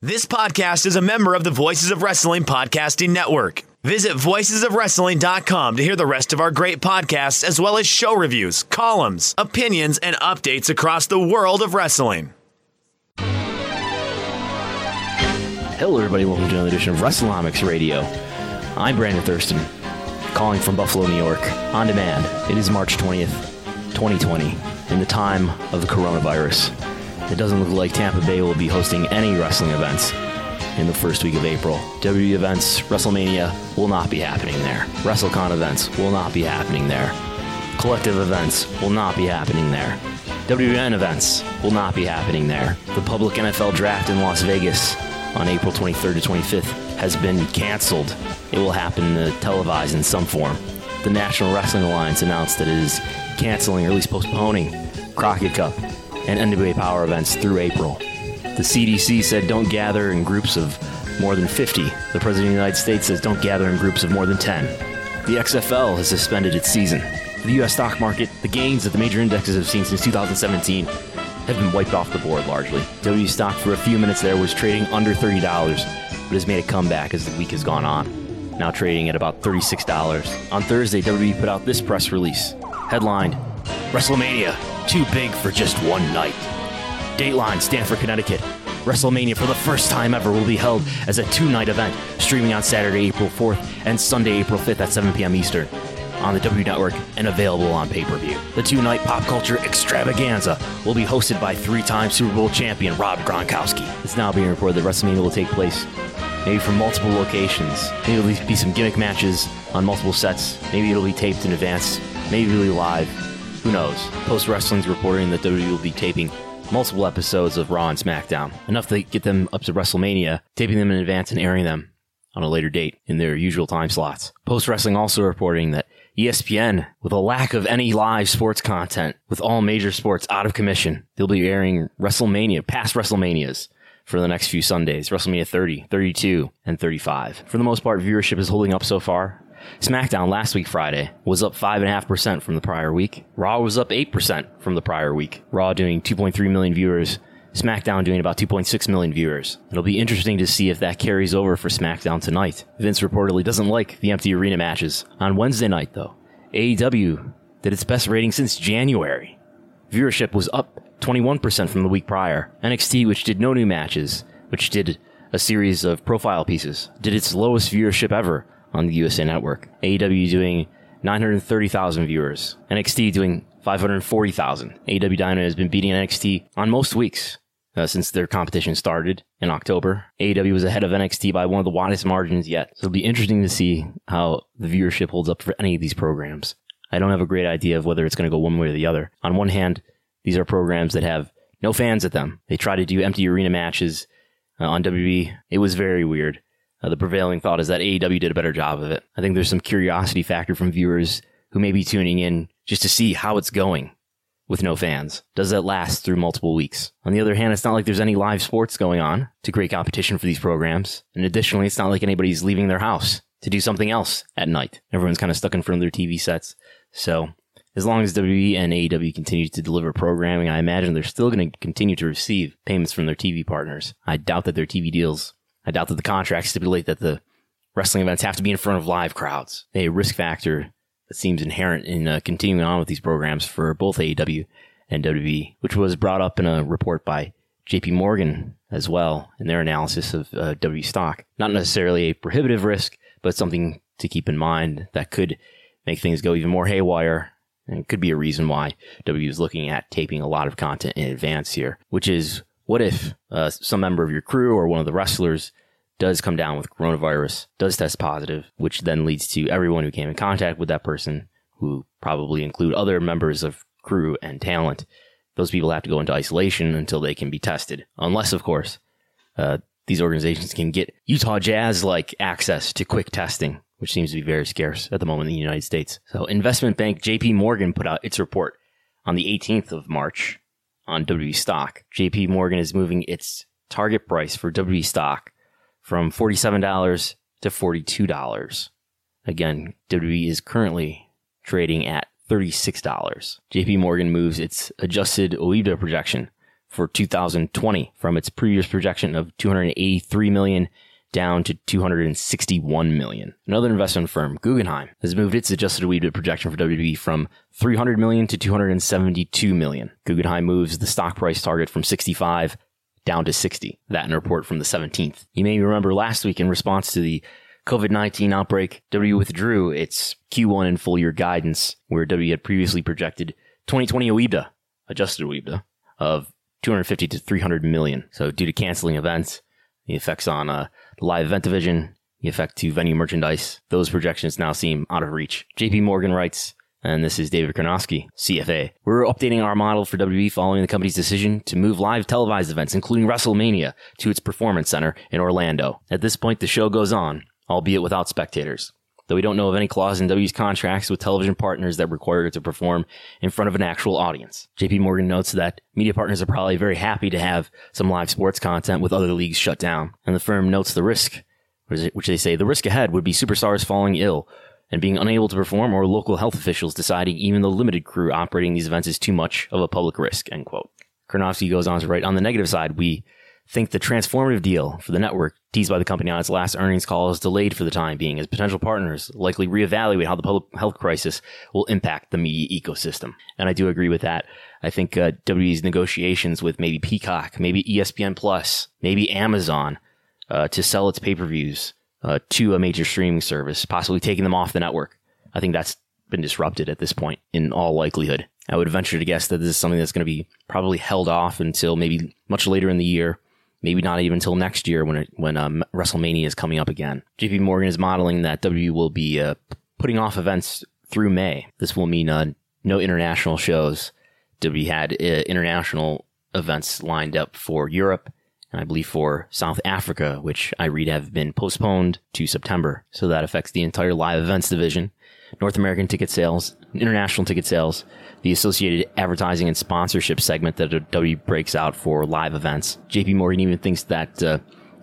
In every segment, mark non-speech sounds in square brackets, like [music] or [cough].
This podcast is a member of the Voices of Wrestling Podcasting Network. Visit voicesofwrestling.com to hear the rest of our great podcasts, as well as show reviews, columns, opinions, and updates across the world of wrestling. Hello, everybody. Welcome to another edition of WrestleNomics Radio. I'm Brandon Thurston, calling from Buffalo, New York, on demand. It is March 20th, 2020, in the time of the coronavirus. It doesn't look like Tampa Bay will be hosting any wrestling events in the first week of April. WWE events, WrestleMania will not be happening there. WrestleCon events will not be happening there. Collective events will not be happening there. WN events will not be happening there. The public NFL draft in Las Vegas on April 23rd to 25th has been canceled. It will happen televised in some form. The National Wrestling Alliance announced that it is canceling or at least postponing Crockett Cup and NWA Power events through April. The CDC said don't gather in groups of more than 50. The President of the United States says don't gather in groups of more than 10. The XFL has suspended its season. The U.S. stock market, the gains that the major indexes have seen since 2017 have been wiped off the board largely. W stock for a few minutes there was trading under $30, but has made a comeback as the week has gone on. Now trading at about $36. On Thursday, WWE put out this press release. Headlined WrestleMania, too big for just one night. Dateline, Stamford, Connecticut. WrestleMania for the first time ever will be held as a two night event, streaming on Saturday, April 4th and Sunday, April 5th at 7 p.m. Eastern on the W Network and available on pay per view. The two night pop culture extravaganza will be hosted by three time Super Bowl champion Rob Gronkowski. It's now being reported that WrestleMania will take place maybe from multiple locations. Maybe it'll be some gimmick matches on multiple sets. Maybe it'll be taped in advance. Maybe it'll be live. Who knows? Post Wrestling's reporting that WWE will be taping multiple episodes of Raw and SmackDown, enough to get them up to WrestleMania, taping them in advance and airing them on a later date in their usual time slots. Post Wrestling also reporting that ESPN, with a lack of any live sports content, with all major sports out of commission, they'll be airing WrestleMania, past WrestleManias for the next few Sundays, WrestleMania 30, 32, and 35. For the most part, viewership is holding up so far. SmackDown last week Friday was up 5.5% from the prior week. Raw was up 8% from the prior week. Raw doing 2.3 million viewers. SmackDown doing about 2.6 million viewers. It'll be interesting to see if that carries over for SmackDown tonight. Vince reportedly doesn't like the empty arena matches. On Wednesday night, though, AEW did its best rating since January. Viewership was up 21% from the week prior. NXT, which did no new matches, which did a series of profile pieces, did its lowest viewership ever on the USA Network. AEW doing 930,000 viewers. NXT doing 540,000. AEW Dynamite has been beating NXT on most weeks uh, since their competition started in October. AEW was ahead of NXT by one of the widest margins yet. So it'll be interesting to see how the viewership holds up for any of these programs. I don't have a great idea of whether it's going to go one way or the other. On one hand, these are programs that have no fans at them. They try to do empty arena matches uh, on WWE. It was very weird. Uh, the prevailing thought is that AEW did a better job of it. I think there's some curiosity factor from viewers who may be tuning in just to see how it's going with no fans. Does that last through multiple weeks? On the other hand, it's not like there's any live sports going on to create competition for these programs. And additionally, it's not like anybody's leaving their house to do something else at night. Everyone's kind of stuck in front of their TV sets. So as long as WWE and AEW continue to deliver programming, I imagine they're still going to continue to receive payments from their TV partners. I doubt that their TV deals, I doubt that the contracts stipulate that the wrestling events have to be in front of live crowds. A risk factor that seems inherent in uh, continuing on with these programs for both AEW and WWE, which was brought up in a report by JP Morgan as well in their analysis of uh, WWE stock. Not necessarily a prohibitive risk, but something to keep in mind that could make things go even more haywire and could be a reason why W is looking at taping a lot of content in advance here, which is what if uh, some member of your crew or one of the wrestlers does come down with coronavirus, does test positive, which then leads to everyone who came in contact with that person, who probably include other members of crew and talent. Those people have to go into isolation until they can be tested. Unless, of course, uh, these organizations can get Utah Jazz like access to quick testing, which seems to be very scarce at the moment in the United States. So, investment bank JP Morgan put out its report on the 18th of March on WWE stock. JP Morgan is moving its target price for WWE stock from $47 to $42. Again, WWE is currently trading at $36. JP Morgan moves its adjusted OIBDA projection for 2020 from its previous projection of 283 million down to 261 million. Another investment firm, Guggenheim, has moved its adjusted EBITDA projection for WWE from 300 million to 272 million. Guggenheim moves the stock price target from 65 down to 60. That in a report from the 17th. You may remember last week in response to the COVID-19 outbreak, WWE withdrew its Q1 and full year guidance where WWE had previously projected 2020 OIBDA, adjusted OIBDA, of 250 to 300 million. So due to canceling events, the effects on uh, live event division, the effect to venue merchandise, those projections now seem out of reach. JP Morgan writes, and this is David Karnovsky, CFA. We're updating our model for WWE following the company's decision to move live televised events, including WrestleMania, to its performance center in Orlando. At this point, the show goes on, albeit without spectators though we don't know of any clause in W's contracts with television partners that require it to perform in front of an actual audience. JP Morgan notes that media partners are probably very happy to have some live sports content with other leagues shut down. And the firm notes the risk, which they say the risk ahead would be superstars falling ill and being unable to perform or local health officials deciding even the limited crew operating these events is too much of a public risk, end quote. Karnovsky goes on to write, on the negative side, we think the transformative deal for the network teased by the company on its last earnings call is delayed for the time being as potential partners likely reevaluate how the public health crisis will impact the media ecosystem. And I do agree with that. I think uh, WWE's negotiations with maybe Peacock, maybe ESPN Plus, maybe Amazon uh, to sell its pay-per-views uh, to a major streaming service, possibly taking them off the network. I think that's been disrupted at this point in all likelihood. I would venture to guess that this is something that's going to be probably held off until maybe much later in the year maybe not even until next year when it, when um, WrestleMania is coming up again. JP Morgan is modeling that W will be uh, putting off events through May. This will mean uh, no international shows. W had uh, international events lined up for Europe and I believe for South Africa, which I read have been postponed to September. So that affects the entire live events division, North American ticket sales, international ticket sales, the associated advertising and sponsorship segment that W breaks out for live events. JP Morgan even thinks that uh,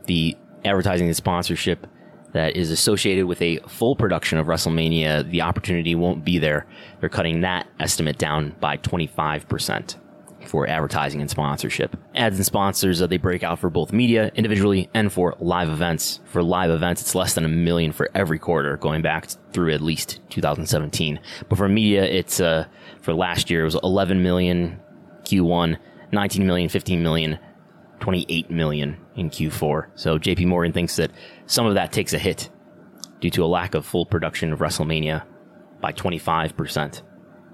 the advertising and sponsorship that is associated with a full production of WrestleMania, the opportunity won't be there. They're cutting that estimate down by 25% for advertising and sponsorship. Ads and sponsors, uh, they break out for both media individually and for live events. For live events, it's less than a million for every quarter going back through at least 2017. But for media, it's, uh, for last year, it was 11 million Q1, 19 million, 15 million, 28 million in Q4. So JP Morgan thinks that some of that takes a hit due to a lack of full production of WrestleMania by 25%.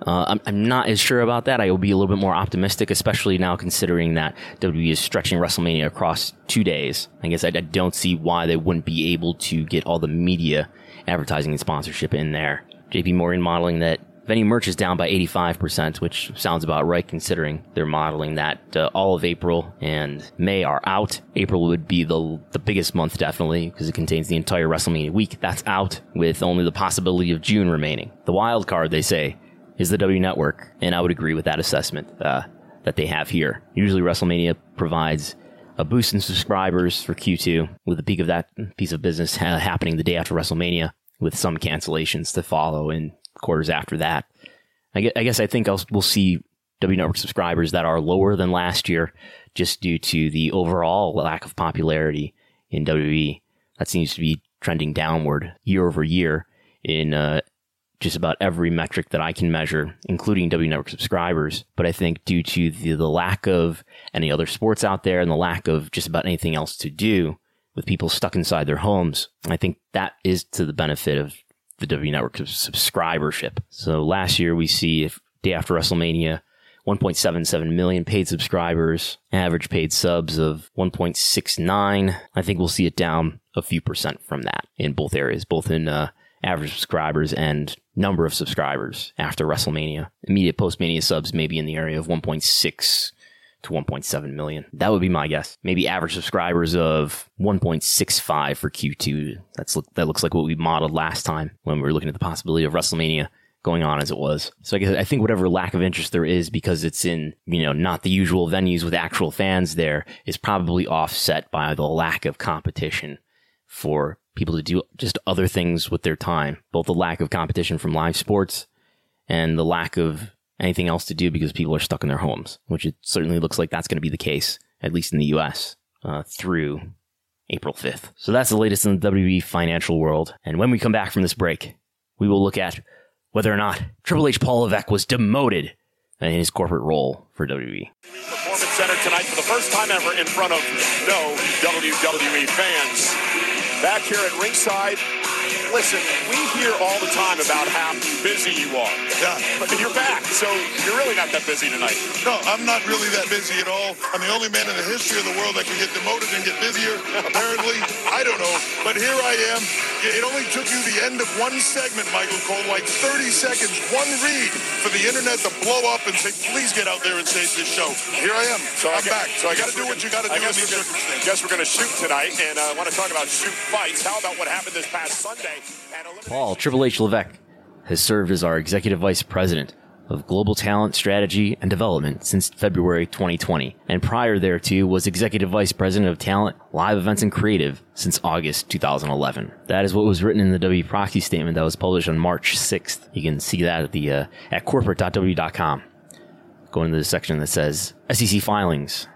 Uh, I'm, I'm, not as sure about that. I will be a little bit more optimistic, especially now considering that WWE is stretching WrestleMania across two days. I guess I, I, don't see why they wouldn't be able to get all the media advertising and sponsorship in there. JP Morgan modeling that venue merch is down by 85%, which sounds about right considering they're modeling that uh, all of April and May are out. April would be the, the biggest month, definitely, because it contains the entire WrestleMania week. That's out with only the possibility of June remaining. The wild card, they say, is the W Network, and I would agree with that assessment uh, that they have here. Usually, WrestleMania provides a boost in subscribers for Q2, with the peak of that piece of business ha- happening the day after WrestleMania, with some cancellations to follow in quarters after that. I guess I, guess I think I'll, we'll see W Network subscribers that are lower than last year, just due to the overall lack of popularity in WWE. That seems to be trending downward year over year in uh, just about every metric that I can measure, including W Network subscribers. But I think due to the, the lack of any other sports out there and the lack of just about anything else to do with people stuck inside their homes, I think that is to the benefit of the W Network subscribership. So last year we see if day after WrestleMania, 1.77 million paid subscribers, average paid subs of 1.69. I think we'll see it down a few percent from that in both areas, both in uh, average subscribers and number of subscribers after WrestleMania. Immediate post Mania subs may be in the area of 1.6 to 1.7 million. That would be my guess. Maybe average subscribers of 1.65 for Q2. That's that looks like what we modeled last time when we were looking at the possibility of WrestleMania going on as it was. So I guess I think whatever lack of interest there is because it's in, you know, not the usual venues with actual fans there is probably offset by the lack of competition for people to do just other things with their time. Both the lack of competition from live sports and the lack of anything else to do because people are stuck in their homes, which it certainly looks like that's going to be the case, at least in the U.S. Uh, through April 5th. So that's the latest in the WWE financial world. And when we come back from this break, we will look at whether or not Triple H Paul Levesque was demoted in his corporate role for WWE. Performance Center tonight for the first time ever in front of no WWE fans. Back here at ringside, listen, we hear all the time about how busy you are. Yeah. But you're back, so you're really not that busy tonight. No, I'm not really that busy at all. I'm the only man in the history of the world that can get demoted and get busier. Apparently, I don't know. But here I am. It only took you the end of one segment, Michael Cole, like 30 seconds, one read for the internet to blow up and say, please get out there and save this show. Here I am. So I'm back. So I got to do what you got to do I in guess these we're circumstances. gonna, guess we're going to shoot tonight, and I uh, want to talk about shoot fights. How about what happened this past Sunday? Paul Triple H Levesque has served as our executive vice president of global talent strategy and development since February 2020, and prior thereto was executive vice president of talent, live events, and creative since August 2011. That is what was written in the W proxy statement that was published on March 6th. You can see that at the uh, at corporate.w.com. Go into the section that says SEC filings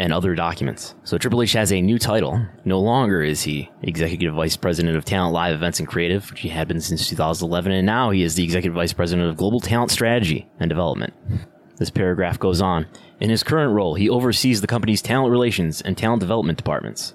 and other documents. So Triple H has a new title. No longer is he Executive Vice President of Talent, Live Events, and Creative, which he had been since 2011, and now he is the Executive Vice President of Global Talent Strategy and Development. This paragraph goes on. In his current role, he oversees the company's talent relations and talent development departments.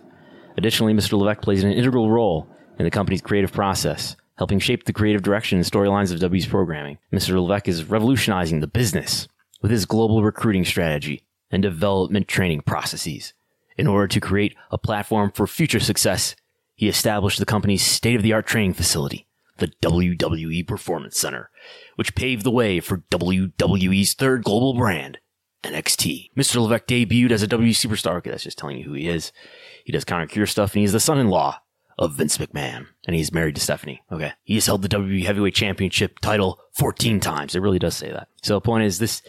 Additionally, Mr. Levesque plays an integral role in the company's creative process, helping shape the creative direction and storylines of W's programming. Mr. Levesque is revolutionizing the business with his global recruiting strategy and development training processes. In order to create a platform for future success, he established the company's state of the art training facility, the WWE Performance Center, which paved the way for WWE's third global brand, NXT. Mr. Levesque debuted as a WWE superstar. Okay, that's just telling you who he is. He does Connor's Cure stuff, and he's the son in law of Vince McMahon, and he's married to Stephanie. Okay. He has held the WWE Heavyweight Championship title 14 times. It really does say that. So the point is this,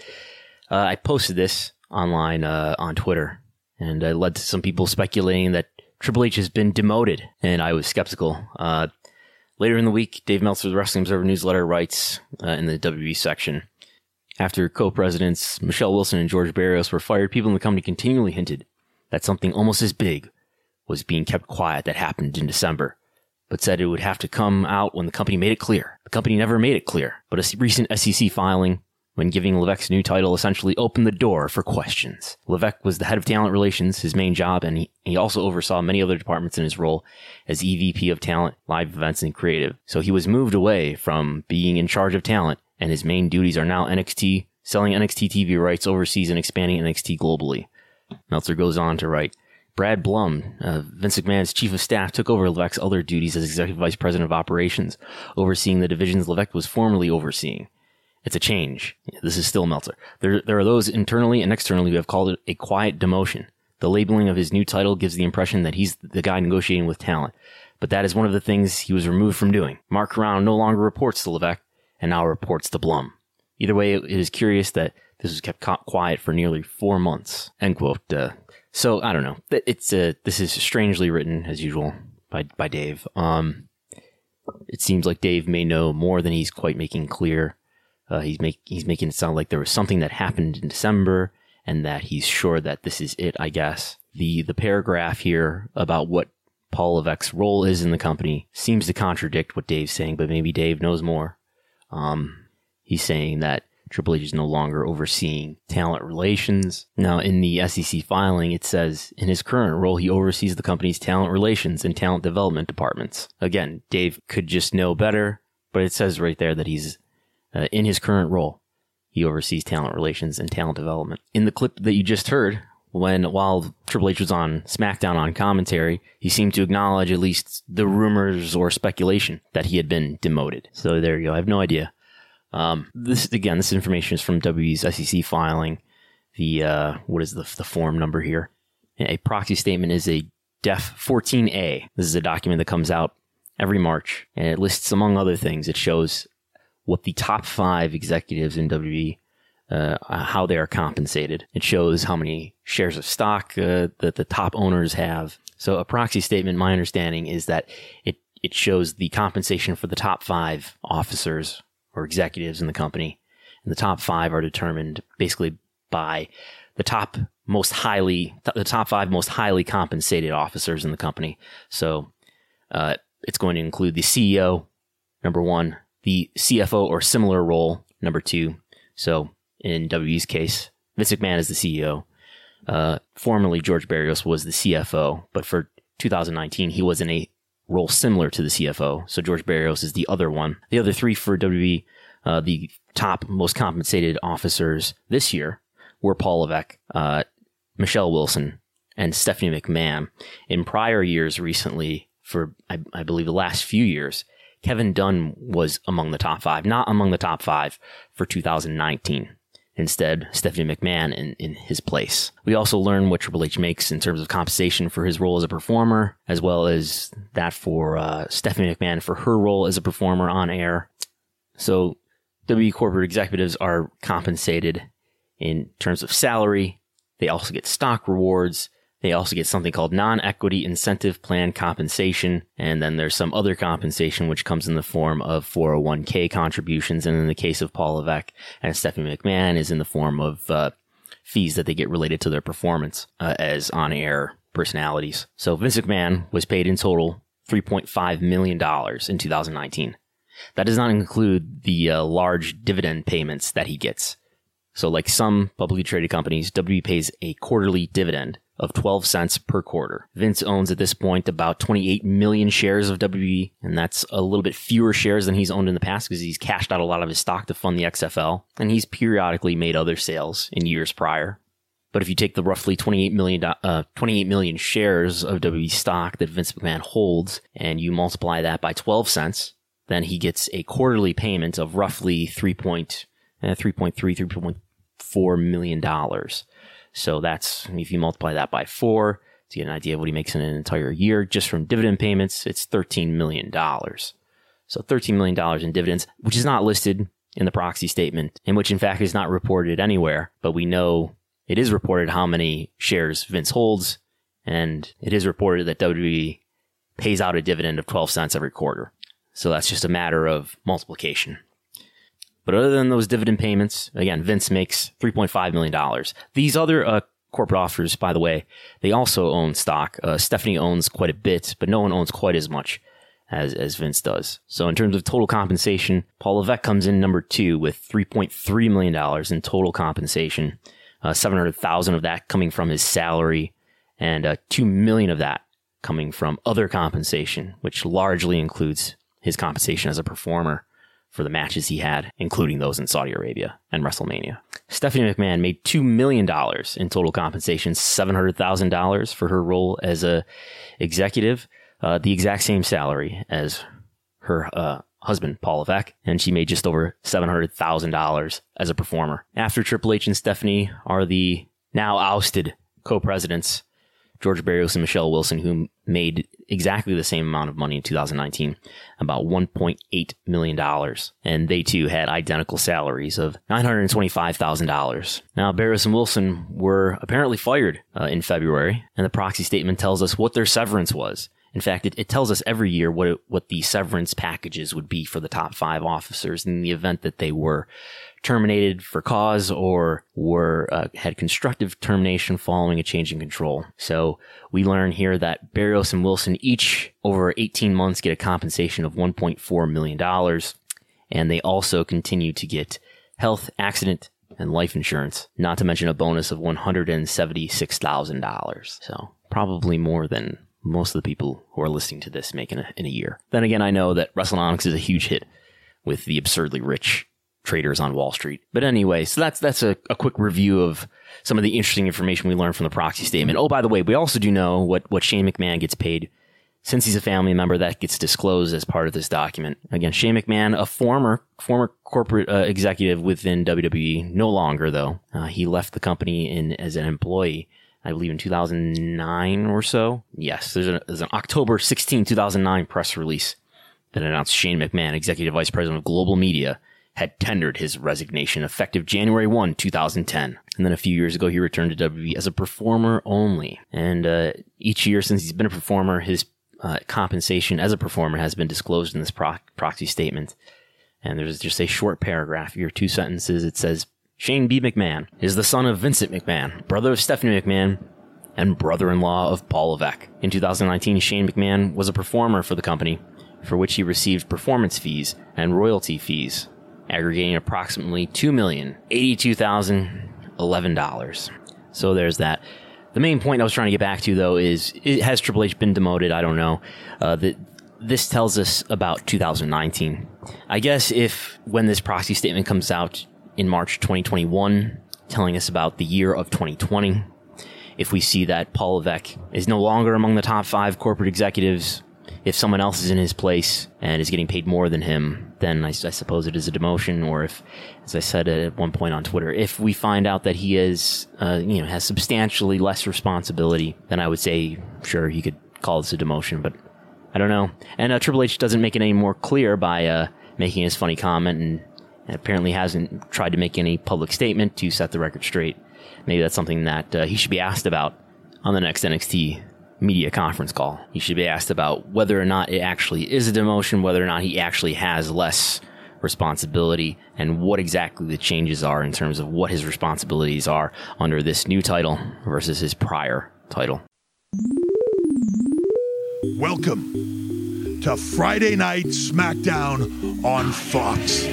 uh, I posted this online, uh, on Twitter, and it led to some people speculating that Triple H has been demoted, and I was skeptical. Uh, later in the week, Dave Meltzer the Wrestling Observer newsletter writes, uh, in the WWE section, after co-presidents Michelle Wilson and George Barrios were fired, people in the company continually hinted that something almost as big was being kept quiet that happened in December, but said it would have to come out when the company made it clear. The company never made it clear, but a recent SEC filing when giving Levesque's new title essentially opened the door for questions. Levesque was the head of talent relations, his main job, and he, he also oversaw many other departments in his role as EVP of talent, live events, and creative. So he was moved away from being in charge of talent, and his main duties are now NXT, selling NXT TV rights overseas and expanding NXT globally. Meltzer goes on to write, Brad Blum, uh, Vince McMahon's chief of staff, took over Levesque's other duties as executive vice president of operations, overseeing the divisions Levesque was formerly overseeing. It's a change. This is still Meltzer. There, there are those internally and externally who have called it a quiet demotion. The labeling of his new title gives the impression that he's the guy negotiating with talent, but that is one of the things he was removed from doing. Mark Carrano no longer reports to Levesque and now reports to Blum. Either way, it is curious that this was kept quiet for nearly four months. End quote. Uh, so I don't know. It's uh, this is strangely written as usual by by Dave. Um, it seems like Dave may know more than he's quite making clear. Uh, he's make he's making it sound like there was something that happened in December, and that he's sure that this is it. I guess the the paragraph here about what Paul Levesque's role is in the company seems to contradict what Dave's saying, but maybe Dave knows more. Um, he's saying that Triple H is no longer overseeing talent relations. Now, in the SEC filing, it says in his current role, he oversees the company's talent relations and talent development departments. Again, Dave could just know better, but it says right there that he's uh, in his current role. He oversees talent relations and talent development. In the clip that you just heard, when while Triple H was on SmackDown on commentary, he seemed to acknowledge at least the rumors or speculation that he had been demoted. So there you go. I have no idea. Um, this again, this information is from W's SEC filing. The uh, what is the the form number here? A proxy statement is a Def 14A. This is a document that comes out every March, and it lists, among other things, it shows what the top five executives in WWE uh, how they are compensated. It shows how many shares of stock uh, that the top owners have. So a proxy statement, my understanding is that it it shows the compensation for the top five officers or executives in the company. And the top five are determined basically by the top most highly, the top five most highly compensated officers in the company. So uh, it's going to include the CEO, number one, the CFO or similar role, number two. So in WWE's case, Vince McMahon is the CEO. Uh, formerly, George Barrios was the CFO, but for 2019, he was in a role similar to the CFO. So George Barrios is the other one. The other three for WWE, uh, the top most compensated officers this year were Paul Levesque, uh, Michelle Wilson, and Stephanie McMahon. In prior years, recently, for I, I believe the last few years, Kevin Dunn was among the top five, not among the top five for 2019. Instead, Stephanie McMahon in, in his place. We also learn what Triple H makes in terms of compensation for his role as a performer, as well as that for uh, Stephanie McMahon for her role as a performer on air. So, WWE corporate executives are compensated in terms of salary. They also get stock rewards they also get something called non-equity incentive plan compensation. And then there's some other compensation, which comes in the form of 401k contributions. And in the case of Paul Levesque and Stephanie McMahon is in the form of, uh, fees that they get related to their performance, uh, as on-air personalities. So Vince McMahon was paid in total $3.5 million in 2019. That does not include the uh, large dividend payments that he gets. So like some publicly traded companies, W pays a quarterly dividend of 12 cents per quarter. Vince owns at this point about 28 million shares of WWE, and that's a little bit fewer shares than he's owned in the past because he's cashed out a lot of his stock to fund the XFL, and he's periodically made other sales in years prior. But if you take the roughly 28 million, uh, 28 million shares of WWE stock that Vince McMahon holds and you multiply that by 12 cents, then he gets a quarterly payment of roughly 3. Point, uh, 3.3, 3.4 million dollars. So that's, if you multiply that by four to get an idea of what he makes in an entire year just from dividend payments, it's $13 million. So $13 million in dividends, which is not listed in the proxy statement, and which in fact is not reported anywhere, but we know it is reported how many shares Vince holds, and it is reported that WWE pays out a dividend of 12 cents every quarter. So that's just a matter of multiplication. But other than those dividend payments, again, Vince makes $3.5 million. These other uh, corporate offers, by the way, they also own stock. Uh, Stephanie owns quite a bit, but no one owns quite as much as, as Vince does. So in terms of total compensation, Paul Levesque comes in number two with $3.3 million in total compensation. Uh, 700,000 of that coming from his salary and uh, 2 million of that coming from other compensation, which largely includes his compensation as a performer for the matches he had, including those in Saudi Arabia and WrestleMania. Stephanie McMahon made $2 million in total compensation, $700,000 for her role as a executive, uh, the exact same salary as her uh, husband, Paul Levesque, and she made just over $700,000 as a performer. After Triple H and Stephanie are the now ousted co-presidents George Barrios and Michelle Wilson, who made exactly the same amount of money in 2019, about $1.8 million. And they too had identical salaries of $925,000. Now, Barrios and Wilson were apparently fired uh, in February, and the proxy statement tells us what their severance was. In fact, it, it tells us every year what it, what the severance packages would be for the top five officers in the event that they were terminated for cause or were uh, had constructive termination following a change in control. So we learn here that Barrios and Wilson each over 18 months get a compensation of 1.4 million dollars, and they also continue to get health, accident, and life insurance, not to mention a bonus of $176,000. So probably more than most of the people who are listening to this make in a, in a year. Then again, I know that WrestleNomics is a huge hit with the absurdly rich traders on Wall Street. But anyway, so that's that's a, a, quick review of some of the interesting information we learned from the proxy statement. Oh, by the way, we also do know what what Shane McMahon gets paid since he's a family member. That gets disclosed as part of this document. Again, Shane McMahon, a former former corporate uh, executive within WWE, no longer though. Uh, he left the company in as an employee. I believe in 2009 or so. Yes, there's, there's an October 16, 2009 press release that announced Shane McMahon, Executive Vice President of Global Media, had tendered his resignation effective January 1, 2010. And then a few years ago, he returned to WWE as a performer only. And uh, each year since he's been a performer, his uh, compensation as a performer has been disclosed in this pro- proxy statement. And there's just a short paragraph here, two sentences. It says, Shane B. McMahon is the son of Vincent McMahon, brother of Stephanie McMahon, and brother-in-law of Paul Levesque. In 2019, Shane McMahon was a performer for the company, for which he received performance fees and royalty fees, aggregating approximately $2,082,011. So there's that. The main point I was trying to get back to, though, is has Triple H been demoted? I don't know. Uh, that this tells us about 2019. I guess if when this proxy statement comes out in March 2021, telling us about the year of 2020, if we see that Paul Levesque is no longer among the top five corporate executives, if someone else is in his place and is getting paid more than him, then I, I, suppose it is a demotion. Or if, as I said at one point on Twitter, if we find out that he is, uh, you know, has substantially less responsibility, then I would say, sure, he could call this a demotion. But I don't know. And uh, Triple H doesn't make it any more clear by uh, making his funny comment and apparently hasn't tried to make any public statement to set the record straight. Maybe that's something that uh, he should be asked about on the next NXT media conference call. He should be asked about whether or not it actually is a demotion, whether or not he actually has less responsibility, and what exactly the changes are in terms of what his responsibilities are under this new title versus his prior title. Welcome to Friday Night SmackDown on Fox.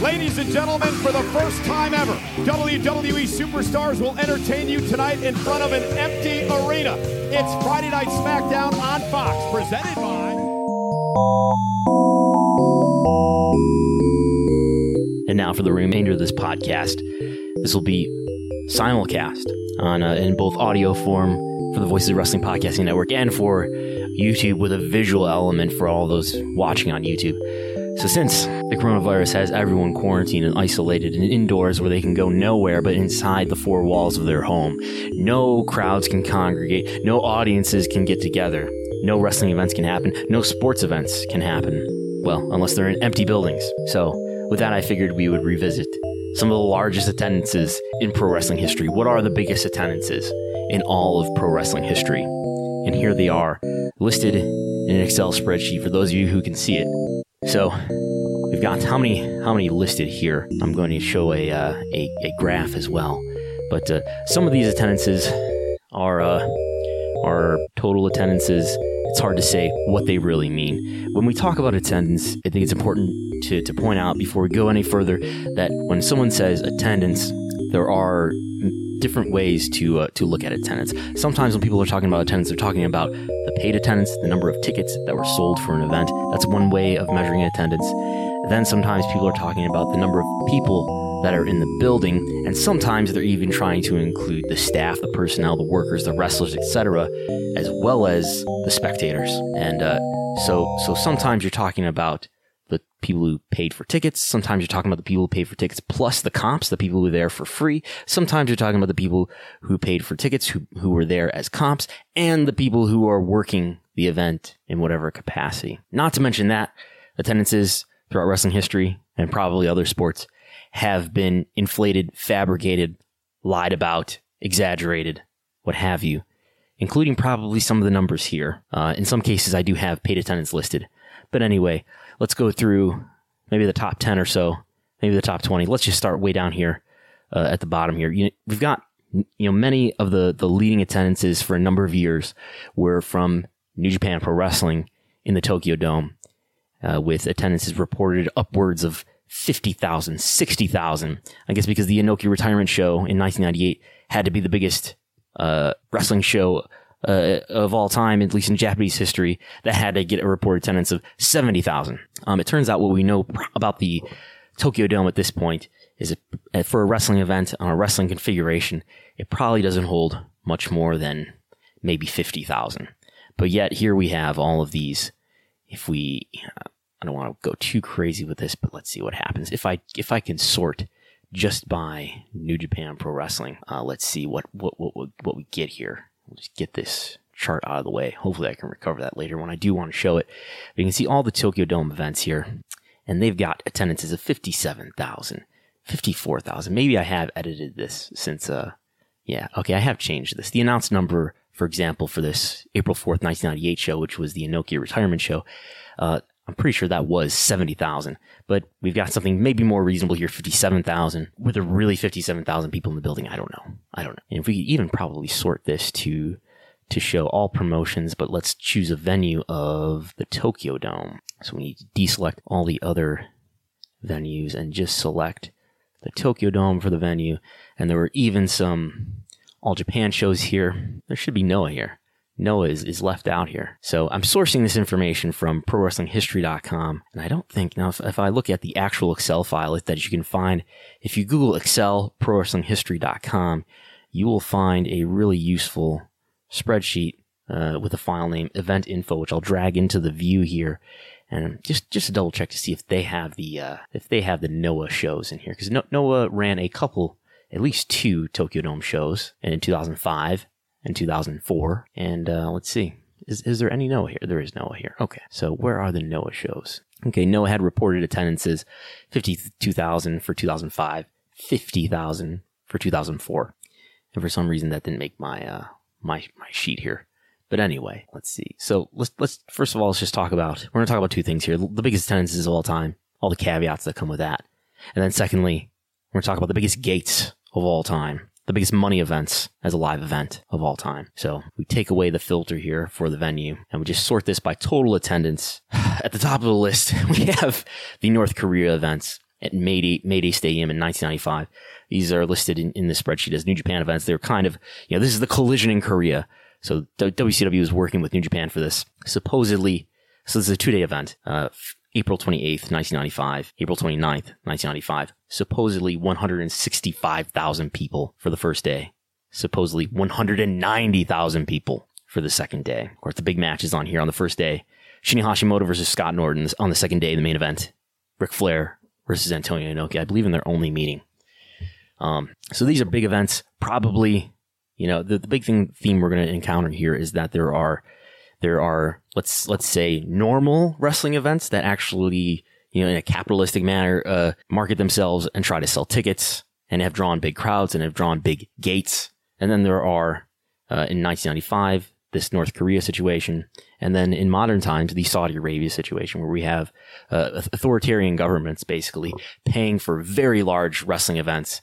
Ladies and gentlemen, for the first time ever, WWE superstars will entertain you tonight in front of an empty arena. It's Friday Night SmackDown on Fox, presented by. And now for the remainder of this podcast, this will be simulcast on uh, in both audio form for the Voices of Wrestling Podcasting Network and for YouTube with a visual element for all those watching on YouTube. So, since the coronavirus has everyone quarantined and isolated and indoors where they can go nowhere but inside the four walls of their home, no crowds can congregate, no audiences can get together, no wrestling events can happen, no sports events can happen. Well, unless they're in empty buildings. So, with that, I figured we would revisit some of the largest attendances in pro wrestling history. What are the biggest attendances in all of pro wrestling history? And here they are, listed in an Excel spreadsheet for those of you who can see it. So we've got how many how many listed here. I'm going to show a uh, a, a, graph as well. But uh, some of these attendances are uh, are total attendances. It's hard to say what they really mean. When we talk about attendance, I think it's important to, to point out before we go any further that when someone says attendance, there are different ways to uh, to look at attendance. Sometimes when people are talking about attendance, they're talking about the paid attendance, the number of tickets that were sold for an event. That's one way of measuring attendance. Then sometimes people are talking about the number of people that are in the building, and sometimes they're even trying to include the staff, the personnel, the workers, the wrestlers, etc., as well as the spectators. And uh, so, so sometimes you're talking about the people who paid for tickets. Sometimes you're talking about the people who paid for tickets plus the comps, the people who were there for free. Sometimes you're talking about the people who paid for tickets, who, who were there as comps, and the people who are working the event in whatever capacity. Not to mention that attendances throughout wrestling history and probably other sports have been inflated, fabricated, lied about, exaggerated, what have you, including probably some of the numbers here. Uh, in some cases, I do have paid attendance listed. But anyway, let's go through maybe the top 10 or so, maybe the top 20. Let's just start way down here uh, at the bottom here. You we've got you know many of the the leading attendances for a number of years were from New Japan Pro Wrestling in the Tokyo Dome, uh, with attendances reported upwards of 50,000, 60,000. I guess because the Inoki retirement show in 1998 had to be the biggest uh, wrestling show uh, of all time, at least in Japanese history, that had to get a reported attendance of 70,000. Um, it turns out what we know about the Tokyo Dome at this point is for a wrestling event on a wrestling configuration, it probably doesn't hold much more than maybe 50,000. But yet here we have all of these. If we, I don't want to go too crazy with this, but let's see what happens. If I, if I can sort just by New Japan Pro Wrestling, uh, let's see what, what, what, what we get here. We'll just get this chart out of the way. Hopefully I can recover that later when I do want to show it. you can see all the Tokyo Dome events here, and they've got attendances of 57,000, 54,000. Maybe I have edited this since, uh, yeah, okay, I have changed this. The announced number, for example, for this April 4th, 1998 show, which was the Inoki retirement show, uh, I'm pretty sure that was 70,000, but we've got something maybe more reasonable here, 57,000. Were there really 57,000 people in the building? I don't know. I don't know. And if we could even probably sort this to to show all promotions, but let's choose a venue of the Tokyo Dome. So we need to deselect all the other venues and just select the Tokyo Dome for the venue. And there were even some All Japan shows here. There should be Noah here. Noah is, is left out here. So I'm sourcing this information from ProWrestlingHistory.com. And I don't think, now, if, if I look at the actual Excel file that you can find, if you Google Excel ProWrestlingHistory.com, you will find a really useful spreadsheet uh, with a file name event info, which I'll drag into the view here. And just, just to double check to see if they have the, uh, if they have the Noah shows in here. Cause no- Noah ran a couple, at least two Tokyo Dome shows in 2005 and 2004. And, uh, let's see. Is, is there any Noah here? There is Noah here. Okay. So where are the Noah shows? Okay. Noah had reported attendances 52,000 for 2005, 50,000 for 2004. And for some reason that didn't make my, uh, my, my sheet here. But anyway, let's see. So let's, let's, first of all, let's just talk about, we're going to talk about two things here. The biggest attendances of all time, all the caveats that come with that. And then secondly, we're going to talk about the biggest gates of all time, the biggest money events as a live event of all time. So we take away the filter here for the venue and we just sort this by total attendance. [sighs] At the top of the list, [laughs] we have the North Korea events at Mayday, Mayday Stadium in 1995. These are listed in, in the spreadsheet as New Japan events. They're kind of, you know, this is the collision in Korea. So WCW is working with New Japan for this. Supposedly, so this is a two day event. Uh, April 28th, 1995, April 29th, 1995. Supposedly 165,000 people for the first day. Supposedly 190,000 people for the second day. Of course, the big match is on here on the first day. Shinya Hashimoto versus Scott Norton on the second day, the main event. Ric Flair versus Antonio Inoki, I believe in their only meeting. Um, so these are big events. Probably, you know, the, the big thing theme we're going to encounter here is that there are there are let's let's say normal wrestling events that actually you know in a capitalistic manner uh, market themselves and try to sell tickets and have drawn big crowds and have drawn big gates. And then there are uh, in 1995 this North Korea situation, and then in modern times the Saudi Arabia situation where we have uh, authoritarian governments basically paying for very large wrestling events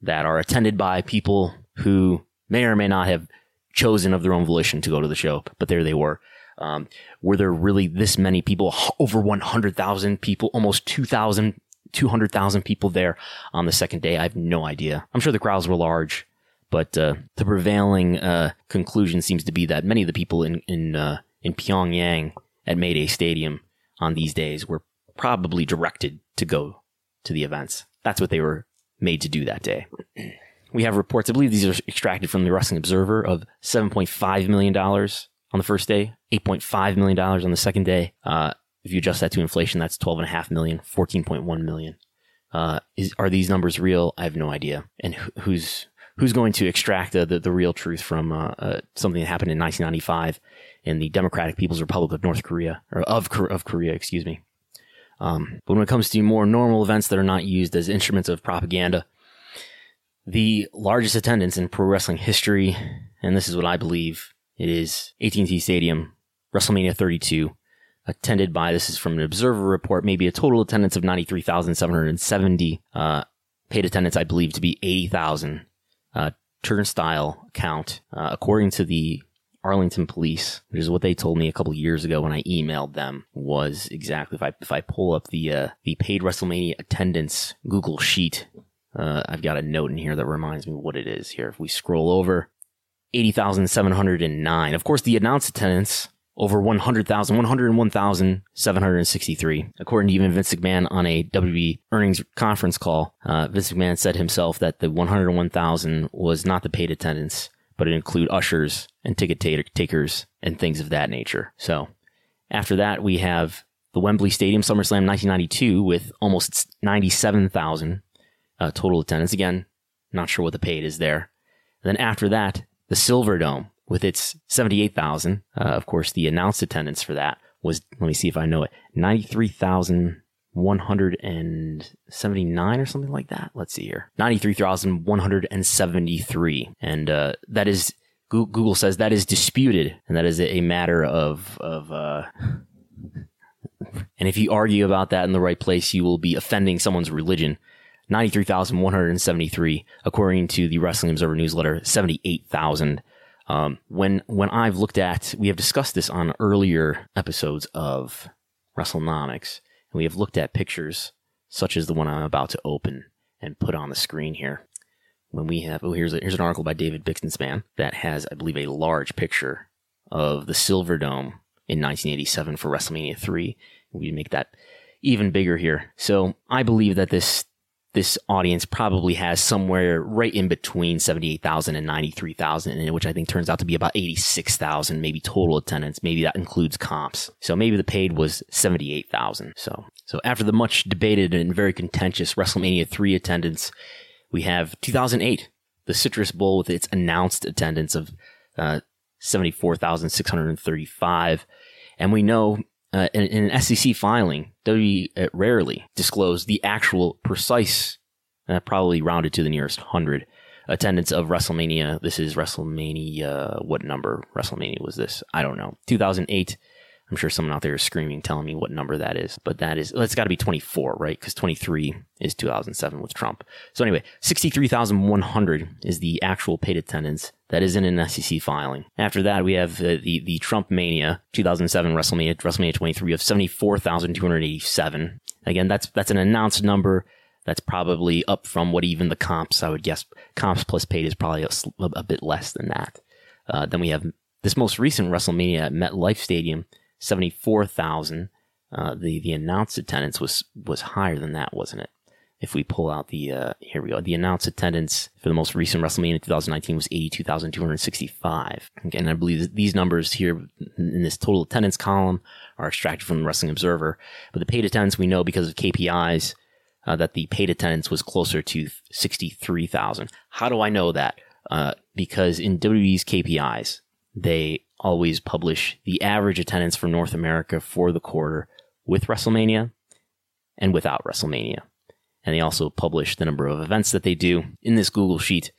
that are attended by people who may or may not have chosen of their own volition to go to the show, but there they were. Um, were there really this many people, over 100,000 people, almost 2,000, 200,000 people there on the second day? I have no idea. I'm sure the crowds were large, but uh, the prevailing uh, conclusion seems to be that many of the people in in uh, in Pyongyang at Mayday Stadium on these days were probably directed to go to the events. That's what they were made to do that day. We have reports, I believe these are extracted from the Wrestling Observer, of $7.5 million on the first day, $8.5 million on the second day. Uh, if you adjust that to inflation, that's $12.5 million, $14.1 million. Uh, is, are these numbers real? I have no idea. And who's, who's going to extract the, the, the real truth from uh, uh, something that happened in 1995 in the Democratic People's Republic of North Korea, or of, of Korea, excuse me. Um, but when it comes to more normal events that are not used as instruments of propaganda, the largest attendance in pro wrestling history, and this is what I believe it is AT&T Stadium, WrestleMania 32, attended by, this is from an observer report, maybe a total attendance of 93,770, uh, paid attendance, I believe, to be 80,000, uh, turnstile count, uh, according to the Arlington Police, which is what they told me a couple years ago when I emailed them, was exactly if I if I pull up the uh, the paid WrestleMania attendance Google sheet uh, I've got a note in here that reminds me what it is here. If we scroll over, 80,709. Of course, the announced attendance over 100,000, 101,763. According to even Vince McMahon on a WWE earnings conference call, uh, Vince McMahon said himself that the 101,000 was not the paid attendance, but it include ushers and ticket takers and things of that nature. So after that, we have the Wembley Stadium SummerSlam 1992 with almost 97,000 uh, total attendance. Again, not sure what the paid is there. And then after that, the Silver Dome with its 78,000. Uh, of course, the announced attendance for that was, let me see if I know it, 93,179 or something like that. Let's see here. 93,173. And, uh, that is, Google says that is disputed and that is a matter of, of, uh, [laughs] And if you argue about that in the right place, you will be offending someone's religion. 93,173, according to the Wrestling Observer newsletter, 78,000. Um, when, when I've looked at, we have discussed this on earlier episodes of WrestleNomics, and we have looked at pictures such as the one I'm about to open and put on the screen here. When we have, oh, here's, a, here's an article by David Bixenspan that has, I believe, a large picture of the Silver Dome in 1987 for WrestleMania 3. We make that even bigger here. So I believe that this this audience probably has somewhere right in between 78,000 and 93,000, which I think turns out to be about 86,000, maybe total attendance. Maybe that includes comps. So maybe the paid was 78,000. So, so after the much debated and very contentious WrestleMania 3 attendance, we have 2008, the Citrus Bowl with its announced attendance of uh, 74,635. And we know uh, in, in, an SEC filing, WWE uh, rarely disclosed the actual precise, uh, probably rounded to the nearest hundred, attendance of WrestleMania. This is WrestleMania. What number WrestleMania was this? I don't know. 2008. I'm sure someone out there is screaming, telling me what number that is, but that is, it's got to be 24, right? Because 23 is 2007 with Trump. So anyway, 63,100 is the actual paid attendance that is in an SEC filing. After that, we have the, the Trump Mania 2007 WrestleMania, WrestleMania 23 of 74,287. Again, that's, that's an announced number. That's probably up from what even the comps, I would guess, comps plus paid is probably a, a bit less than that. Uh, then we have this most recent WrestleMania at MetLife Stadium 74,000. Uh, the, the announced attendance was, was higher than that, wasn't it? If we pull out the, uh, here we go, the announced attendance for the most recent WrestleMania 2019 was 82,265. Again, I believe these numbers here in this total attendance column are extracted from the Wrestling Observer. But the paid attendance, we know because of KPIs, uh, that the paid attendance was closer to 63,000. How do I know that? Uh, because in WWE's KPIs, they always publish the average attendance for North America for the quarter with WrestleMania and without WrestleMania. And they also publish the number of events that they do in this Google Sheet.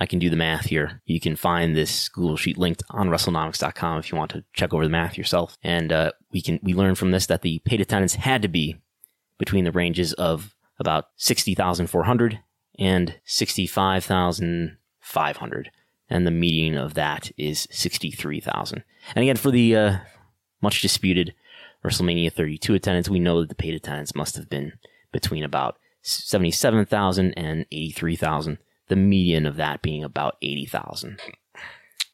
I can do the math here. You can find this Google Sheet linked on WrestleNomics.com if you want to check over the math yourself. And uh, we can we learn from this that the paid attendance had to be between the ranges of about 60,400 and 65,500 and the median of that is 63,000. And again, for the uh, much disputed WrestleMania 32 attendance, we know that the paid attendance must have been between about 77,000 and 83,000, the median of that being about 80,000.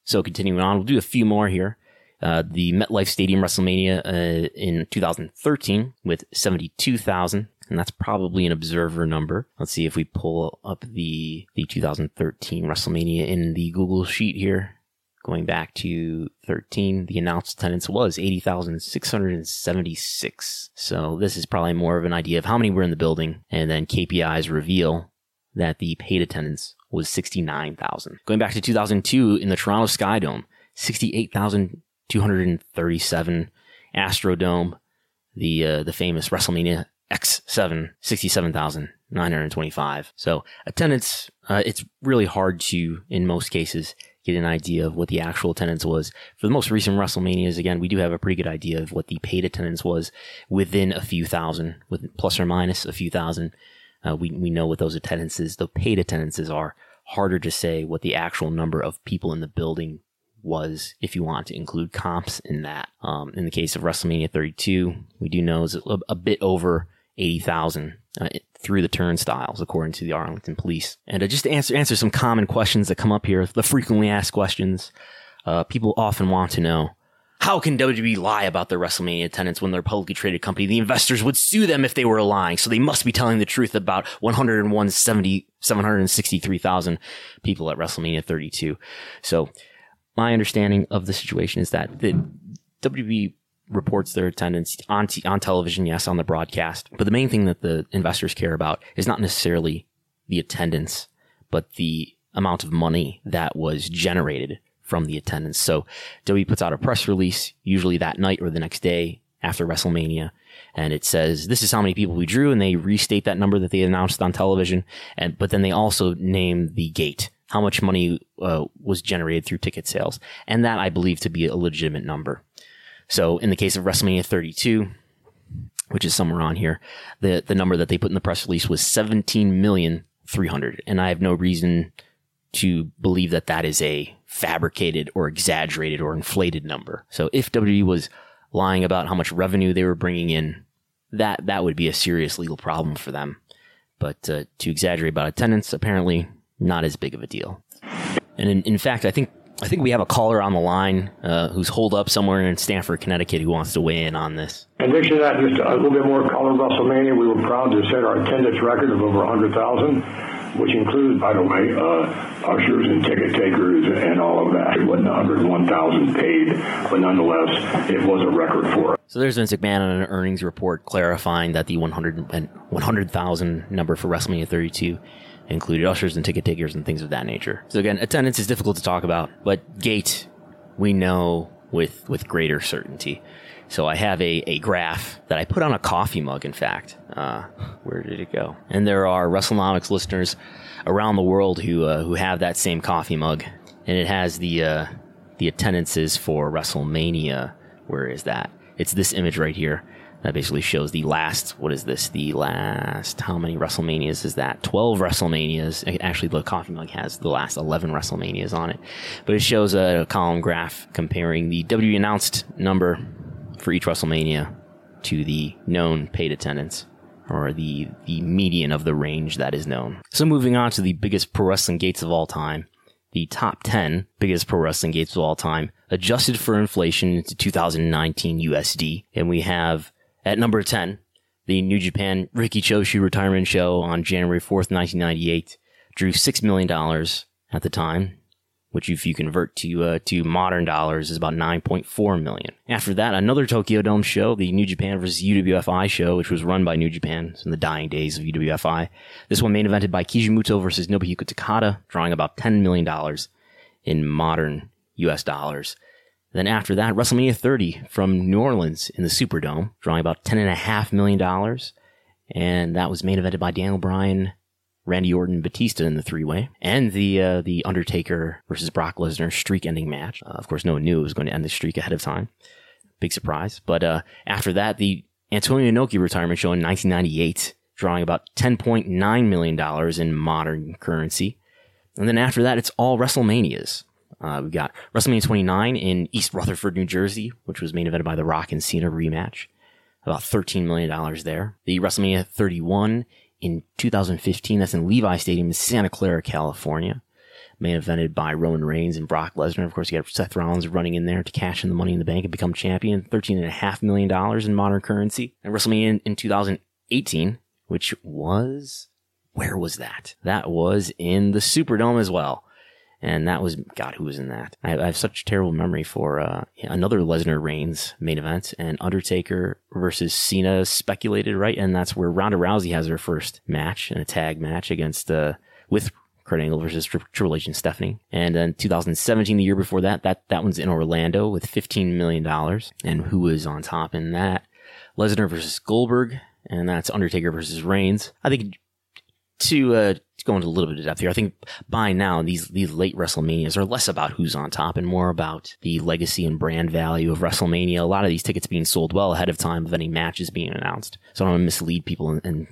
So continuing on, we'll do a few more here. Uh, the MetLife Stadium WrestleMania uh, in 2013 with 72,000 and that's probably an observer number. Let's see if we pull up the the 2013 WrestleMania in the Google sheet here. Going back to 13, the announced attendance was 80,676. So this is probably more of an idea of how many were in the building. And then KPIs reveal that the paid attendance was 69,000. Going back to 2002 in the Toronto Sky Dome, 68,237 Astrodome, the uh, the famous WrestleMania X7, 67,925. So attendance, uh, it's really hard to, in most cases, get an idea of what the actual attendance was. For the most recent WrestleManias, again, we do have a pretty good idea of what the paid attendance was within a few thousand, with plus or minus a few thousand. Uh, we, we know what those attendances, the paid attendances are. Harder to say what the actual number of people in the building was if you want to include comps in that. Um, in the case of WrestleMania 32, we do know is a, a bit over 80,000 uh, through the turnstiles, according to the Arlington police. And uh, just to answer, answer some common questions that come up here, the frequently asked questions, uh, people often want to know, how can WWE lie about their WrestleMania attendance when they're a publicly traded company? The investors would sue them if they were lying. So they must be telling the truth about 101, 763,000 people at WrestleMania 32. So my understanding of the situation is that the WWE reports their attendance on t- on television, yes, on the broadcast. But the main thing that the investors care about is not necessarily the attendance, but the amount of money that was generated from the attendance. So WWE puts out a press release, usually that night or the next day after WrestleMania, and it says this is how many people we drew, and they restate that number that they announced on television, and but then they also name the gate. How much money uh, was generated through ticket sales, and that I believe to be a legitimate number. So in the case of WrestleMania 32, which is somewhere on here. The the number that they put in the press release was 17 million 300, and I have no reason to believe that that is a fabricated or exaggerated or inflated number. So if WWE was lying about how much revenue they were bringing in, that that would be a serious legal problem for them. But uh, to exaggerate about attendance, apparently not as big of a deal. And in, in fact, I think I think we have a caller on the line uh, who's holed up somewhere in Stamford, Connecticut, who wants to weigh in on this. In addition to that, just a little bit more color WrestleMania. We were proud to set our attendance record of over 100,000, which includes, by the way, uh, ushers and ticket takers and all of that. It wasn't 101,000 paid, but nonetheless, it was a record for us. So there's Vince McMahon on an earnings report clarifying that the 100 and 100,000 number for WrestleMania 32 included ushers and ticket takers and things of that nature. So again, attendance is difficult to talk about, but gate we know with with greater certainty. So I have a, a graph that I put on a coffee mug, in fact. Uh, where did it go? And there are WrestleNomics listeners around the world who uh, who have that same coffee mug, and it has the uh, the attendances for WrestleMania. Where is that? It's this image right here that basically shows the last what is this? The last how many wrestlemanias is that? 12 wrestlemanias. Actually the coffee mug has the last 11 wrestlemanias on it. But it shows a column graph comparing the w announced number for each wrestlemania to the known paid attendance or the the median of the range that is known. So moving on to the biggest pro wrestling gates of all time the top 10 biggest pro wrestling gates of all time adjusted for inflation into 2019 USD and we have at number 10, the New Japan Riki Choshu retirement show on January 4th, 1998 drew $6 million at the time, which if you convert to uh, to modern dollars is about 9.4 million. After that, another Tokyo Dome show, the New Japan versus UWFI show, which was run by New Japan in the dying days of UWFI. This one main evented by Keiji Muto versus Nobuhiko Takada, drawing about 10 million dollars in modern US dollars. Then after that, WrestleMania 30 from New Orleans in the Superdome, drawing about $10.5 million. And that was main evented by Daniel Bryan, Randy Orton, Batista in the three way, and the uh, the Undertaker versus Brock Lesnar streak ending match. Uh, of course, no one knew it was going to end the streak ahead of time. Big surprise. But uh, after that, the Antonio Inoki retirement show in 1998, drawing about $10.9 million in modern currency. And then after that, it's all WrestleManias. Uh, we got WrestleMania 29 in East Rutherford, New Jersey, which was main evented by The Rock and Cena rematch. About $13 million there. The WrestleMania 31 in 2015, that's in Levi Stadium in Santa Clara, California. Main evented by Roman Reigns and Brock Lesnar. Of course, you got Seth Rollins running in there to cash in the money in the bank and become champion. $13.5 million in modern currency. And WrestleMania in 2018, which was, where was that? That was in the Superdome as well and that was God. Who was in that? I, I have such terrible memory for uh, another Lesnar Reigns main event and Undertaker versus Cena speculated right, and that's where Ronda Rousey has her first match in a tag match against uh, with Kurt Angle versus Tri- Triple H and Stephanie. And then 2017, the year before that, that that one's in Orlando with 15 million dollars. And who was on top in that? Lesnar versus Goldberg, and that's Undertaker versus Reigns. I think to uh, go into a little bit of depth here, I think by now these these late WrestleManias are less about who's on top and more about the legacy and brand value of WrestleMania. A lot of these tickets being sold well ahead of time of any matches being announced, so I don't want to mislead people and, and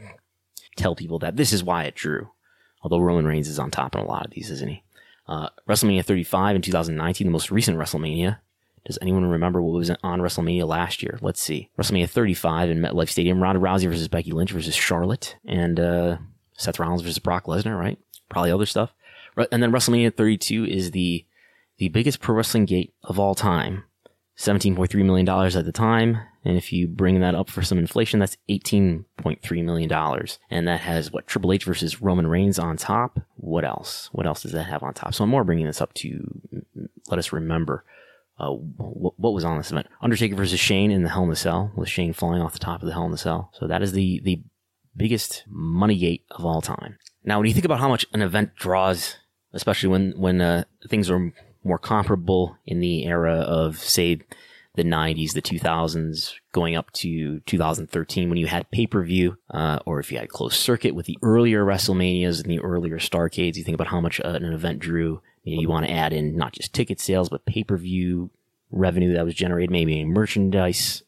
tell people that this is why it drew. Although Roman Reigns is on top in a lot of these, isn't he? Uh, WrestleMania 35 in 2019, the most recent WrestleMania. Does anyone remember what was on WrestleMania last year? Let's see. WrestleMania 35 in MetLife Stadium, Ronda Rousey versus Becky Lynch versus Charlotte, and uh, Seth Rollins versus Brock Lesnar, right? Probably other stuff. And then WrestleMania 32 is the the biggest pro wrestling gate of all time. $17.3 million at the time. And if you bring that up for some inflation, that's $18.3 million. And that has what Triple H versus Roman Reigns on top. What else? What else does that have on top? So I'm more bringing this up to let us remember uh, what, what, was on this event. Undertaker versus Shane in the Hell in a Cell with Shane flying off the top of the Hell in a Cell. So that is the, the biggest money gate of all time. Now, when you think about how much an event draws, especially when when uh, things are more comparable in the era of, say, the 90s, the 2000s, going up to 2013 when you had pay per view, uh, or if you had closed circuit with the earlier WrestleManias and the earlier Starcades, you think about how much uh, an event drew. You, know, you want to add in not just ticket sales, but pay per view revenue that was generated, maybe merchandise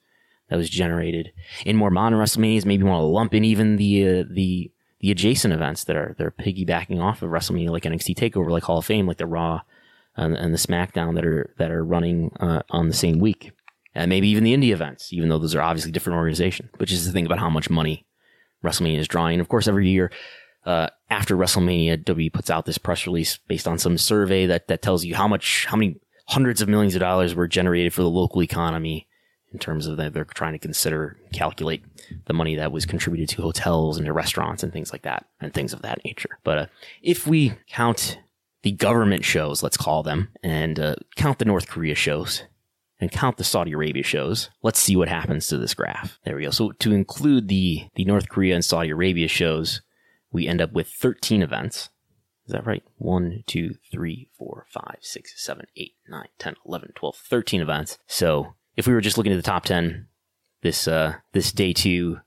that was generated in more modern WrestleManias. Maybe want to lump in even the uh, the the adjacent events that are they're piggybacking off of WrestleMania, like NXT Takeover, like Hall of Fame, like the Raw and, and the SmackDown that are that are running uh, on the same week, and maybe even the indie events, even though those are obviously different organizations. Which is the thing about how much money WrestleMania is drawing. Of course, every year uh, after WrestleMania, WWE puts out this press release based on some survey that that tells you how much, how many hundreds of millions of dollars were generated for the local economy in terms of that they're trying to consider calculate the money that was contributed to hotels and to restaurants and things like that and things of that nature. But uh, if we count the government shows, let's call them, and uh, count the North Korea shows and count the Saudi Arabia shows, let's see what happens to this graph. There we go. So to include the the North Korea and Saudi Arabia shows, we end up with 13 events. Is that right? 1, 2, 3, 4, 5, 6, 7, 8, 9, 10, 11, 12, 13 events. So if we were just looking at the top 10, this, uh, this day two,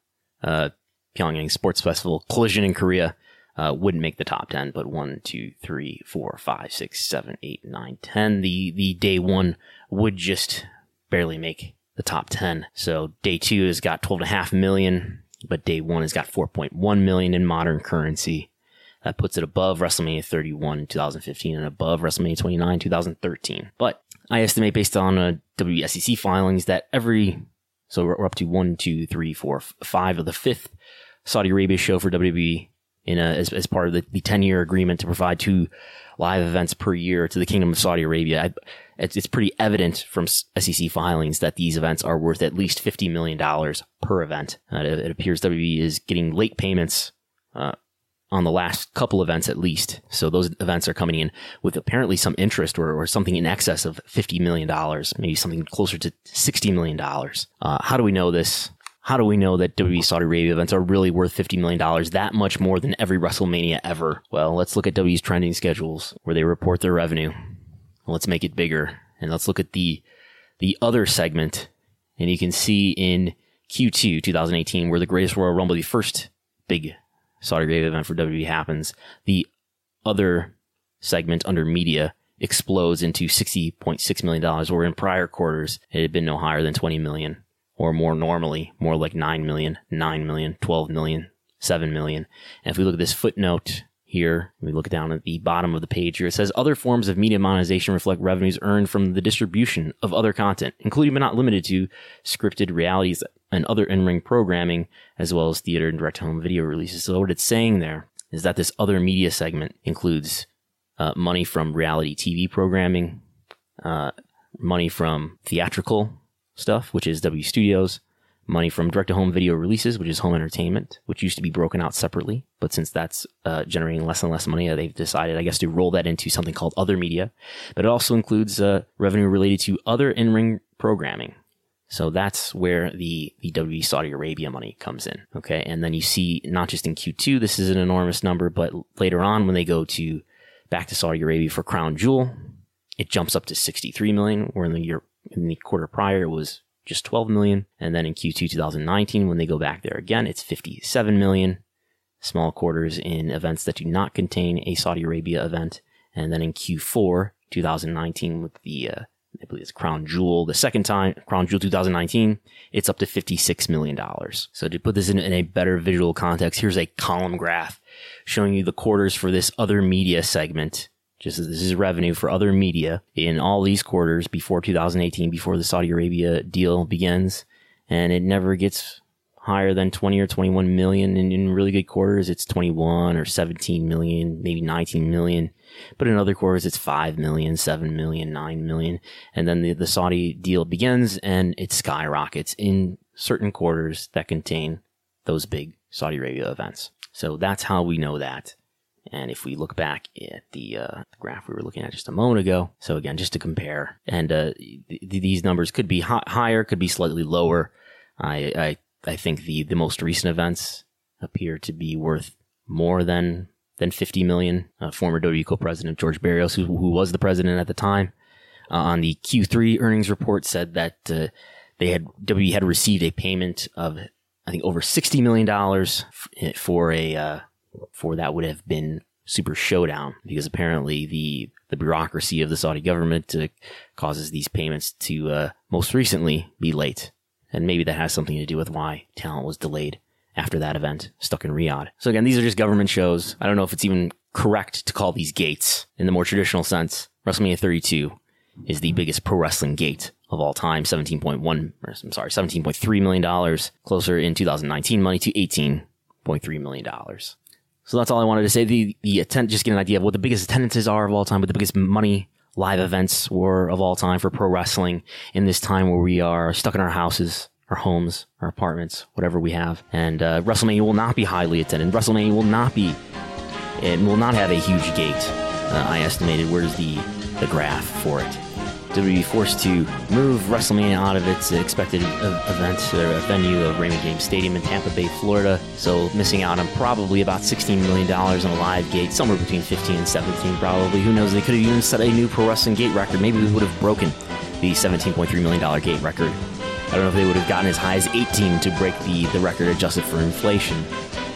uh, Pyongyang Sports Festival collision in Korea, uh, wouldn't make the top 10, but 1, 2, 3, 4, 5, 6, 7, 8, 9, 10. The, the day one would just barely make the top 10. So day two has got 12.5 million but day one has got 4.1 million in modern currency. That puts it above WrestleMania 31 2015 and above WrestleMania 29 2013. But I estimate based on uh, WSEC filings that every so we're, up to one, two, three, four, five of the fifth Saudi Arabia show for WWE in a, as, as part of the, the 10 year agreement to provide two live events per year to the Kingdom of Saudi Arabia. I, it's, it's pretty evident from SEC filings that these events are worth at least $50 million per event. Uh, it, it, appears WWE is getting late payments uh, on the last couple events at least. So those events are coming in with apparently some interest or, or something in excess of $50 million, maybe something closer to $60 million. Uh, how do we know this? How do we know that WWE Saudi Arabia events are really worth $50 million, that much more than every WrestleMania ever? Well, let's look at WWE's trending schedules where they report their revenue. Let's make it bigger. And let's look at the, the other segment. And you can see in Q2 2018, where the Greatest Royal Rumble, the first big Saudi Arabia event for WWE happens, the other segment under media explodes into $60.6 million, where in prior quarters it had been no higher than 20 million or more normally, more like 9 million, 9 million, 12 million, 7 million. And if we look at this footnote here, we look down at the bottom of the page here, it says other forms of media monetization reflect revenues earned from the distribution of other content, including but not limited to scripted realities and other in-ring programming, as well as theater and direct home video releases. So what it's saying there is that this other media segment includes uh, money from reality TV programming, uh, money from theatrical stuff, which is W Studios, money from direct to home video releases, which is home entertainment, which used to be broken out separately. But since that's uh, generating less and less money, uh, they've decided, I guess, to roll that into something called other media. But it also includes uh, revenue related to other in ring programming. So that's where the, the WWE Saudi Arabia money comes in. Okay. And then you see not just in Q2, this is an enormous number, but later on when they go to back to Saudi Arabia for Crown Jewel, it jumps up to 63 million, where in the year in the quarter prior, it was just 12 million. And then in Q2 2019, when they go back there again, it's 57 million. Small quarters in events that do not contain a Saudi Arabia event. And then in Q4 2019 with the, uh, I believe it's Crown Jewel, the second time, Crown Jewel 2019, it's up to $56 million. So to put this in, in a better visual context, here's a column graph showing you the quarters for this other media segment just this is revenue for other media in all these quarters before 2018, before the Saudi Arabia deal begins. And it never gets higher than 20 or 21 million. In really good quarters, it's 21 or 17 million, maybe 19 million. But in other quarters, it's 5 million, 7 million, 9 million. And then the, the Saudi deal begins and it skyrockets in certain quarters that contain those big Saudi Arabia events. So that's how we know that. And if we look back at the, uh, the, graph we were looking at just a moment ago, so again, just to compare, and uh, th- these numbers could be hi- higher, could be slightly lower. I, I I think the the most recent events appear to be worth more than than 50 million. Uh, former WWE co-president George Barrios, who, who was the president at the time, uh, on the Q3 earnings report said that uh, they had WWE had received a payment of I think over 60 million dollars f- for a uh, for that would have been Super Showdown because apparently the the bureaucracy of the Saudi government uh, causes these payments to uh, most recently be late. and maybe that has something to do with why talent was delayed after that event, stuck in Riyadh. So again, these are just government shows. I don't know if it's even correct to call these gates in the more traditional sense. WrestleMania 32 is the biggest pro wrestling gate of all time, 17.1, I'm sorry, $17.3 million, closer in 2019 money to $18.3 million. So that's all I wanted to say. The, the attend, just get an idea of what the biggest attendances are of all time, but the biggest money live events were of all time for pro wrestling in this time where we are stuck in our houses, our homes, our apartments, whatever we have. And uh, WrestleMania will not be highly attended. WrestleMania will not be, it will not have a huge gate. Uh, I estimated. Where's the the graph for it? WWE forced to move WrestleMania out of its expected event or venue of Raymond James Stadium in Tampa Bay, Florida. So missing out on probably about $16 million on a live gate, somewhere between 15 and 17 probably. Who knows? They could have even set a new pro wrestling gate record. Maybe we would have broken the $17.3 million gate record. I don't know if they would have gotten as high as 18 to break the, the record adjusted for inflation.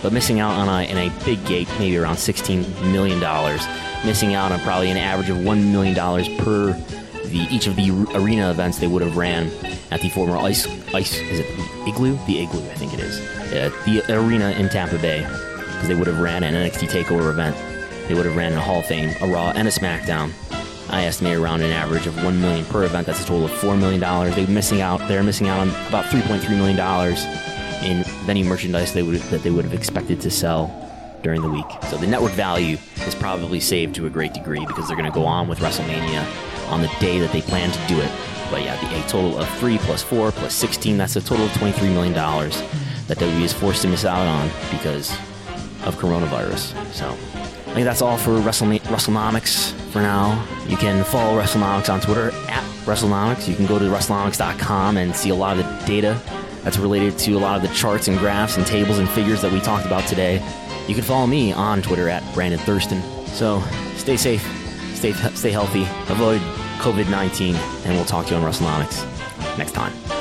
But missing out on a, in a big gate, maybe around $16 million. Missing out on probably an average of $1 million per the each of the arena events they would have ran at the former ice ice is it igloo? The igloo I think it is. The arena in Tampa Bay because they would have ran an NXT Takeover event. They would have ran a Hall of Fame a Raw and a SmackDown. I estimate around an average of one million per event. That's a total of four million dollars. They're missing out they're missing out on about 3.3 million dollars in venue merchandise they would that they would have expected to sell during the week. So the network value is probably saved to a great degree because they're going to go on with WrestleMania on the day that they plan to do it. But yeah, a total of 3 plus 4 plus 16, that's a total of $23 million that WWE is forced to miss out on because of coronavirus. So I think that's all for Wrestle- WrestleNomics for now. You can follow WrestleNomics on Twitter at WrestleNomics. You can go to WrestleNomics.com and see a lot of the data that's related to a lot of the charts and graphs and tables and figures that we talked about today. You can follow me on Twitter at Brandon Thurston. So stay safe, stay, stay healthy, avoid COVID 19, and we'll talk to you on WrestleNomics next time.